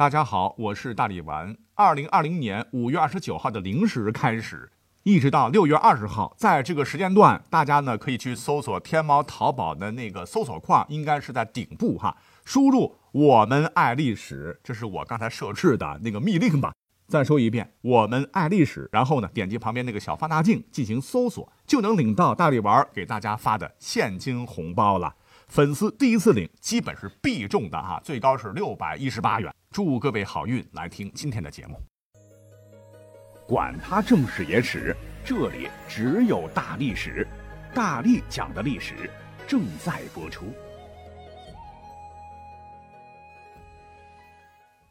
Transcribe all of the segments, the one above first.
大家好，我是大力丸。二零二零年五月二十九号的零时开始，一直到六月二十号，在这个时间段，大家呢可以去搜索天猫、淘宝的那个搜索框，应该是在顶部哈，输入“我们爱历史”，这是我刚才设置的那个密令吧。再说一遍，“我们爱历史”，然后呢，点击旁边那个小放大镜进行搜索，就能领到大力丸给大家发的现金红包了。粉丝第一次领，基本是必中的哈，最高是六百一十八元。祝各位好运！来听今天的节目。管他正史野史，这里只有大历史，大力讲的历史正在播出。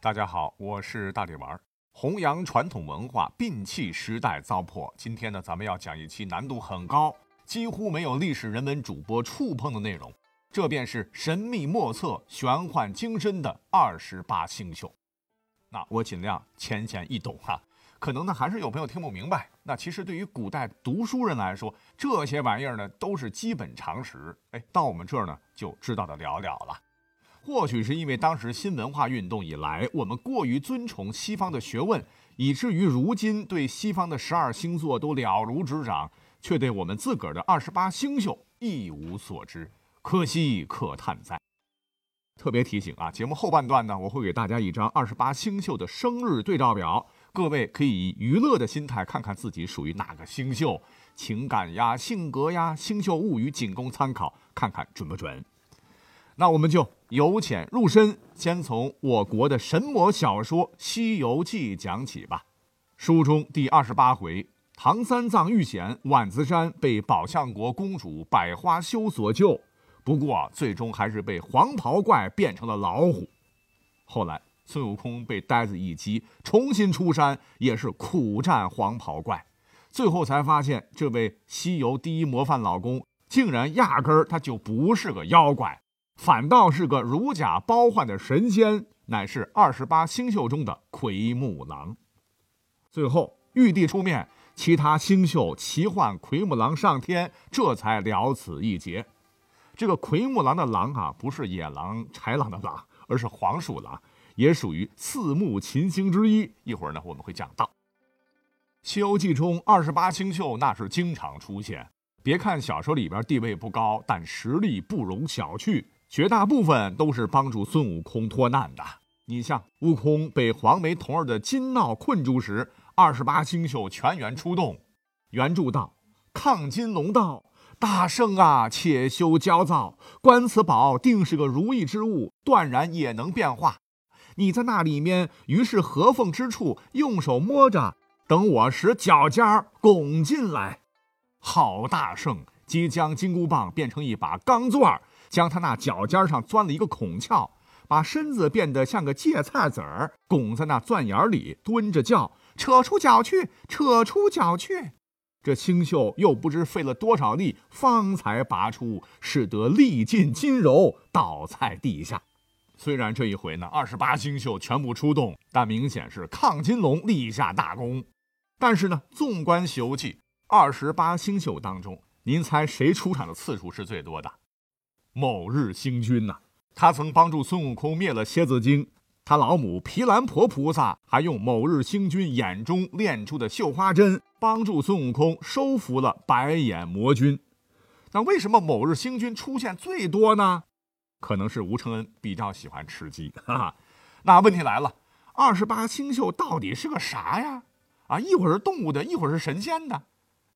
大家好，我是大力丸，弘扬传统文化，摒弃时代糟粕。今天呢，咱们要讲一期难度很高，几乎没有历史人文主播触碰的内容。这便是神秘莫测、玄幻精深的二十八星宿。那我尽量浅显易懂哈，可能呢还是有朋友听不明白。那其实对于古代读书人来说，这些玩意儿呢都是基本常识。哎，到我们这儿呢就知道的了了了。或许是因为当时新文化运动以来，我们过于尊崇西方的学问，以至于如今对西方的十二星座都了如指掌，却对我们自个儿的二十八星宿一无所知。可惜可叹哉。特别提醒啊，节目后半段呢，我会给大家一张二十八星宿的生日对照表，各位可以以娱乐的心态看看自己属于哪个星宿，情感呀、性格呀、星宿物语仅供参考，看看准不准。那我们就由浅入深，先从我国的神魔小说《西游记》讲起吧。书中第二十八回。唐三藏遇险，万子山被宝象国公主百花羞所救。不过，最终还是被黄袍怪变成了老虎。后来，孙悟空被呆子一击，重新出山，也是苦战黄袍怪。最后才发现，这位西游第一模范老公，竟然压根儿他就不是个妖怪，反倒是个如假包换的神仙，乃是二十八星宿中的奎木狼。最后，玉帝出面，其他星宿齐唤奎木狼上天，这才了此一劫。这个奎木狼的狼啊，不是野狼、豺狼的狼，而是黄鼠狼，也属于四目禽星之一。一会儿呢，我们会讲到《西游记》中二十八星宿，那是经常出现。别看小说里边地位不高，但实力不容小觑，绝大部分都是帮助孙悟空脱难的。你像悟空被黄眉童儿的金闹困住时，二十八星宿全员出动。原著道：“亢金龙道。”大圣啊，且休焦躁，观此宝定是个如意之物，断然也能变化。你在那里面，于是合缝之处，用手摸着，等我使脚尖儿拱进来。好大圣，即将金箍棒变成一把钢钻，将他那脚尖上钻了一个孔窍，把身子变得像个芥菜籽儿，拱在那钻眼里，蹲着叫：“扯出脚去，扯出脚去。”这星宿又不知费了多少力，方才拔出，使得力尽筋柔，倒在地下。虽然这一回呢，二十八星宿全部出动，但明显是亢金龙立下大功。但是呢，纵观《西游记》，二十八星宿当中，您猜谁出场的次数是最多的？某日星君呐，他曾帮助孙悟空灭了蝎子精。他老母毗蓝婆菩萨还用某日星君眼中炼出的绣花针，帮助孙悟空收服了白眼魔君。那为什么某日星君出现最多呢？可能是吴承恩比较喜欢吃鸡。哈哈，那问题来了，二十八星宿到底是个啥呀？啊，一会儿是动物的，一会儿是神仙的。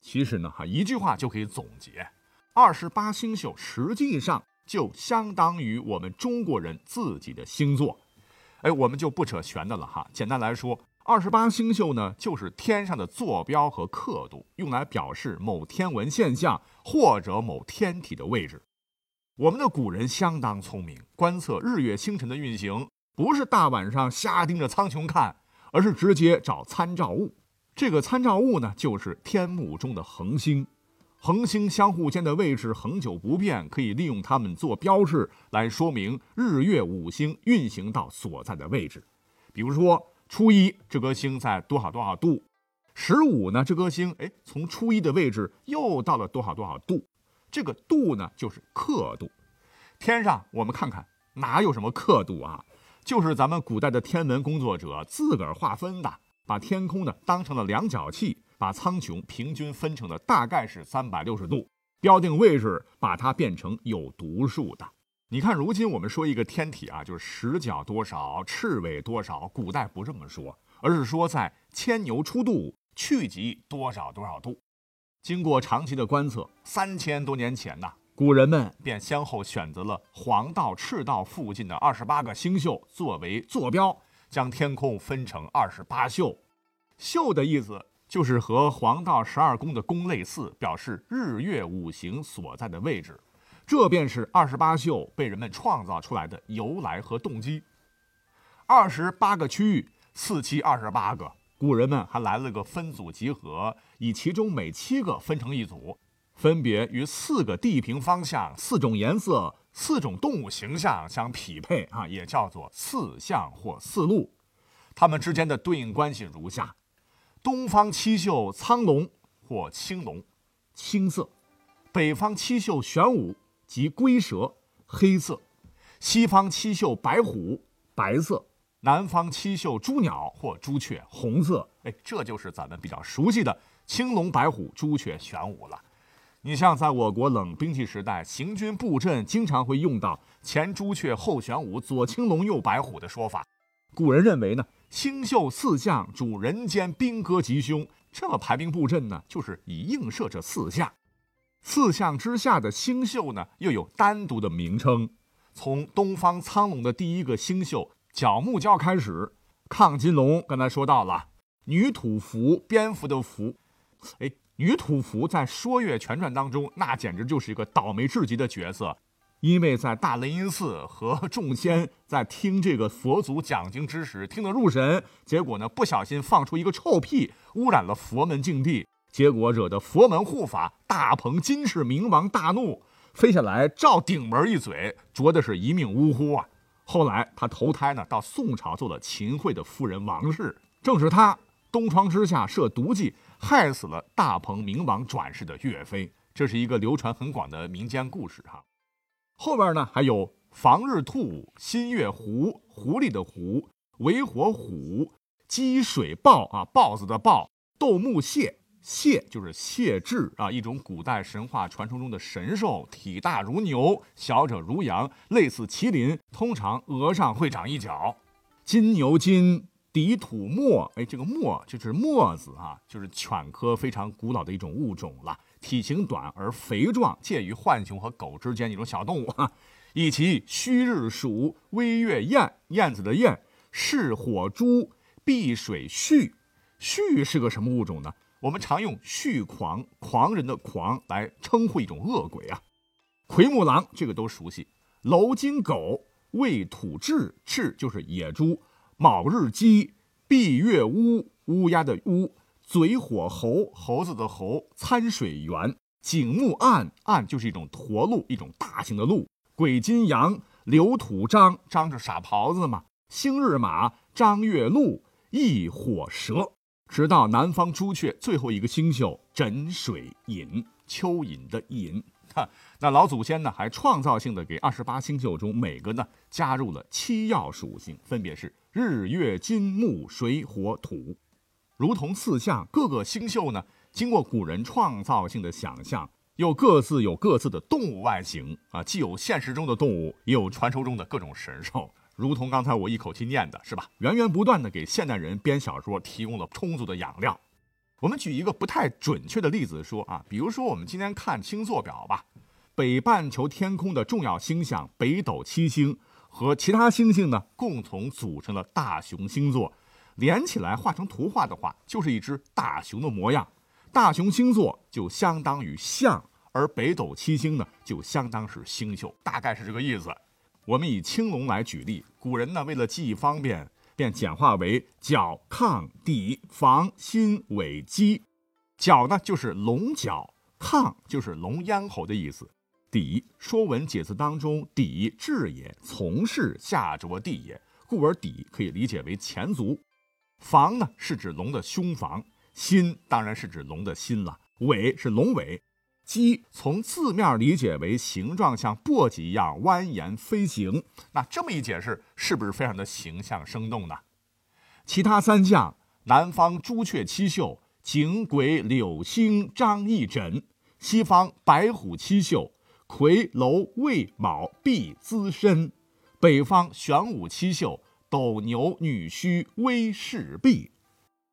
其实呢，哈，一句话就可以总结：二十八星宿实际上就相当于我们中国人自己的星座。哎，我们就不扯玄的了哈。简单来说，二十八星宿呢，就是天上的坐标和刻度，用来表示某天文现象或者某天体的位置。我们的古人相当聪明，观测日月星辰的运行，不是大晚上瞎盯着苍穹看，而是直接找参照物。这个参照物呢，就是天幕中的恒星。恒星相互间的位置恒久不变，可以利用它们做标志来说明日月五星运行到所在的位置。比如说，初一这颗星在多少多少度，十五呢这颗星哎从初一的位置又到了多少多少度，这个度呢就是刻度。天上我们看看哪有什么刻度啊？就是咱们古代的天文工作者自个儿划分的，把天空呢当成了量角器，把苍穹平均分成的大概是三百六十度，标定位置，把它变成有读数的。你看，如今我们说一个天体啊，就是十角多少，赤尾多少，古代不这么说，而是说在牵牛出度，去极多少多少度。经过长期的观测，三千多年前呐。古人们便先后选择了黄道、赤道附近的二十八个星宿作为坐标，将天空分成二十八宿。宿的意思就是和黄道十二宫的宫类似，表示日月五行所在的位置。这便是二十八宿被人们创造出来的由来和动机。二十八个区域，四七二十八个，古人们还来了个分组集合，以其中每七个分成一组。分别与四个地平方向、四种颜色、四种动物形象相匹配啊，也叫做四象或四路。它们之间的对应关系如下：东方七宿苍龙或青龙，青色；北方七宿玄武即龟蛇，黑色；西方七宿白虎，白色；南方七宿朱鸟或朱雀，红色。哎，这就是咱们比较熟悉的青龙、白虎、朱雀、玄武了。你像在我国冷兵器时代，行军布阵经常会用到前朱雀后玄武左青龙右白虎的说法。古人认为呢，星宿四象主人间兵戈吉凶，这么排兵布阵呢，就是以映射这四象。四象之下的星宿呢，又有单独的名称。从东方苍龙的第一个星宿角木蛟开始，亢金龙刚才说到了，女土蝠蝙蝠的蝠，哎。女土蝠在《说岳全传》当中，那简直就是一个倒霉至极的角色，因为在大雷音寺和众仙在听这个佛祖讲经之时，听得入神，结果呢不小心放出一个臭屁，污染了佛门净地，结果惹得佛门护法大鹏金翅明王大怒，飞下来照顶门一嘴，啄的是一命呜呼啊！后来他投胎呢，到宋朝做了秦桧的夫人王氏，正是他东窗之下设毒计。害死了大鹏明王转世的岳飞，这是一个流传很广的民间故事哈。后边呢还有防日兔、新月狐、狐狸的狐、为火虎、积水豹啊，豹子的豹、斗木蟹，蟹就是蟹豸啊，一种古代神话传说中的神兽，体大如牛，小者如羊，类似麒麟，通常额上会长一角。金牛金。底土墨，哎，这个墨就是墨子啊，就是犬科非常古老的一种物种了。体型短而肥壮，介于浣熊和狗之间一种小动物哈。以其虚日鼠、微月燕，燕子的燕，是火猪、碧水畜。畜是个什么物种呢？我们常用畜狂，狂人的狂来称呼一种恶鬼啊。奎木狼，这个都熟悉。楼金狗，为土雉，雉就是野猪。卯日鸡，闭月乌，乌鸦的乌；嘴火猴，猴子的猴；参水猿，景木案，案就是一种驼鹿，一种大型的鹿；鬼金羊，流土张，张着傻狍子嘛；星日马，张月鹿，翼火蛇。直到南方朱雀最后一个星宿枕水隐，蚯蚓的蚓。哈，那老祖先呢，还创造性的给二十八星宿中每个呢加入了七曜属性，分别是。日月金木水火土，如同四象，各个星宿呢，经过古人创造性的想象，又各自有各自的动物外形啊，既有现实中的动物，也有传说中的各种神兽。如同刚才我一口气念的，是吧？源源不断的给现代人编小说提供了充足的养料。我们举一个不太准确的例子说啊，比如说我们今天看星座表吧，北半球天空的重要星象北斗七星。和其他星星呢，共同组成了大熊星座，连起来画成图画的话，就是一只大熊的模样。大熊星座就相当于象，而北斗七星呢，就相当是星宿，大概是这个意思。我们以青龙来举例，古人呢为了记忆方便，便简化为角、亢、底、房、心、尾、鸡。角呢就是龙角，亢就是龙咽喉的意思。底，《说文解字》当中，底至也，从事下着地也，故而底可以理解为前足。房呢，是指龙的胸房；心当然是指龙的心了；尾是龙尾。鸡从字面理解为形状像簸箕一样蜿蜒飞行，那这么一解释，是不是非常的形象生动呢？其他三项：南方朱雀七宿，景鬼柳星张翼轸；西方白虎七宿，魁楼未卯必资申；北方玄武七宿，斗牛女虚威势毕。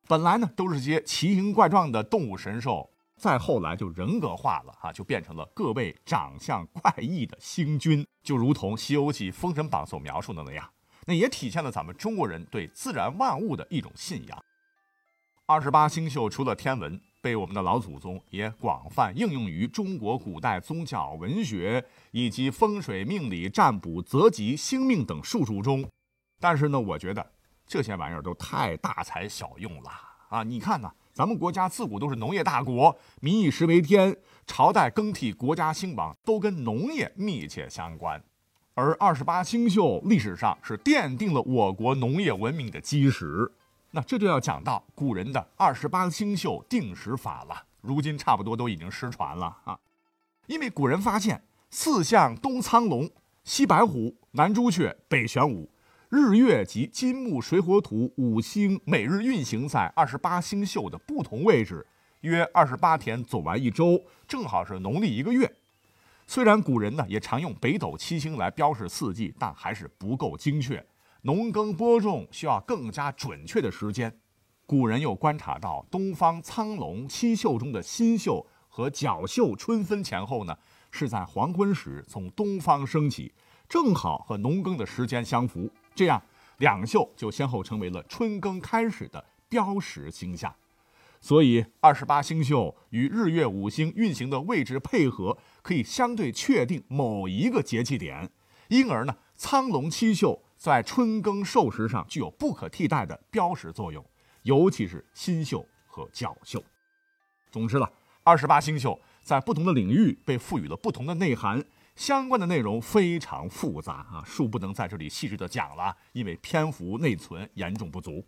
本来呢，都是些奇形怪状的动物神兽。再后来就人格化了啊，就变成了各位长相怪异的星君，就如同《西游记》《封神榜》所描述的那样，那也体现了咱们中国人对自然万物的一种信仰。二十八星宿除了天文，被我们的老祖宗也广泛应用于中国古代宗教、文学以及风水、命理、占卜、择吉、星命等术数中。但是呢，我觉得这些玩意儿都太大材小用了啊！你看呢？咱们国家自古都是农业大国，民以食为天，朝代更替、国家兴亡都跟农业密切相关。而二十八星宿历史上是奠定了我国农业文明的基石。那这就要讲到古人的二十八星宿定时法了，如今差不多都已经失传了啊。因为古人发现，四象东苍龙，西白虎，南朱雀，北玄武。日月及金木水火土五星每日运行在二十八星宿的不同位置，约二十八天走完一周，正好是农历一个月。虽然古人呢也常用北斗七星来标示四季，但还是不够精确。农耕播种需要更加准确的时间。古人又观察到，东方苍龙七宿中的新宿和角宿春分前后呢，是在黄昏时从东方升起，正好和农耕的时间相符。这样，两宿就先后成为了春耕开始的标识星象，所以二十八星宿与日月五星运行的位置配合，可以相对确定某一个节气点。因而呢，苍龙七宿在春耕授时上具有不可替代的标识作用，尤其是新宿和角宿。总之了，二十八星宿在不同的领域被赋予了不同的内涵。相关的内容非常复杂啊，恕不能在这里细致的讲了，因为篇幅内存严重不足。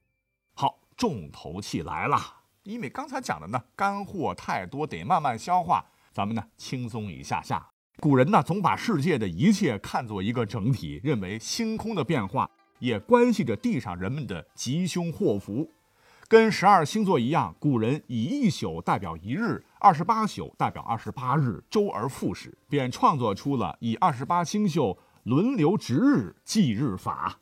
好，重头戏来了，因为刚才讲的呢，干货太多，得慢慢消化。咱们呢，轻松一下下。古人呢，总把世界的一切看作一个整体，认为星空的变化也关系着地上人们的吉凶祸福。跟十二星座一样，古人以一宿代表一日，二十八宿代表二十八日，周而复始，便创作出了以二十八星宿轮流值日计日法。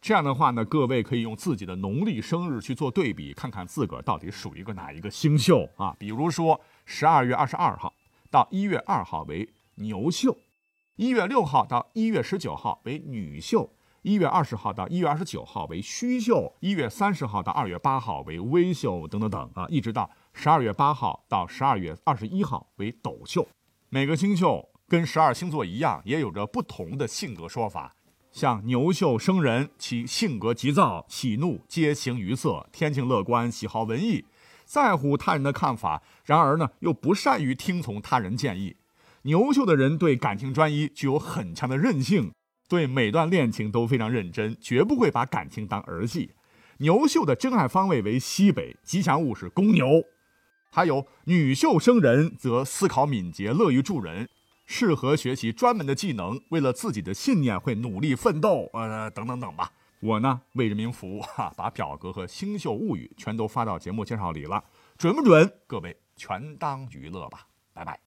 这样的话呢，各位可以用自己的农历生日去做对比，看看自个儿到底属于个哪一个星宿啊？比如说，十二月二十二号到一月二号为牛宿，一月六号到一月十九号为女宿。一月二十号到一月二十九号为虚宿，一月三十号到二月八号为微宿，等等等啊，一直到十二月八号到十二月二十一号为斗宿。每个星宿跟十二星座一样，也有着不同的性格说法。像牛宿生人，其性格急躁，喜怒皆形于色，天性乐观，喜好文艺，在乎他人的看法，然而呢又不善于听从他人建议。牛宿的人对感情专一，具有很强的韧性。对每段恋情都非常认真，绝不会把感情当儿戏。牛宿的真爱方位为西北，吉祥物是公牛。还有女宿生人则思考敏捷，乐于助人，适合学习专门的技能，为了自己的信念会努力奋斗，呃，等等等吧。我呢为人民服务，哈，把表格和星宿物语全都发到节目介绍里了，准不准？各位全当娱乐吧，拜拜。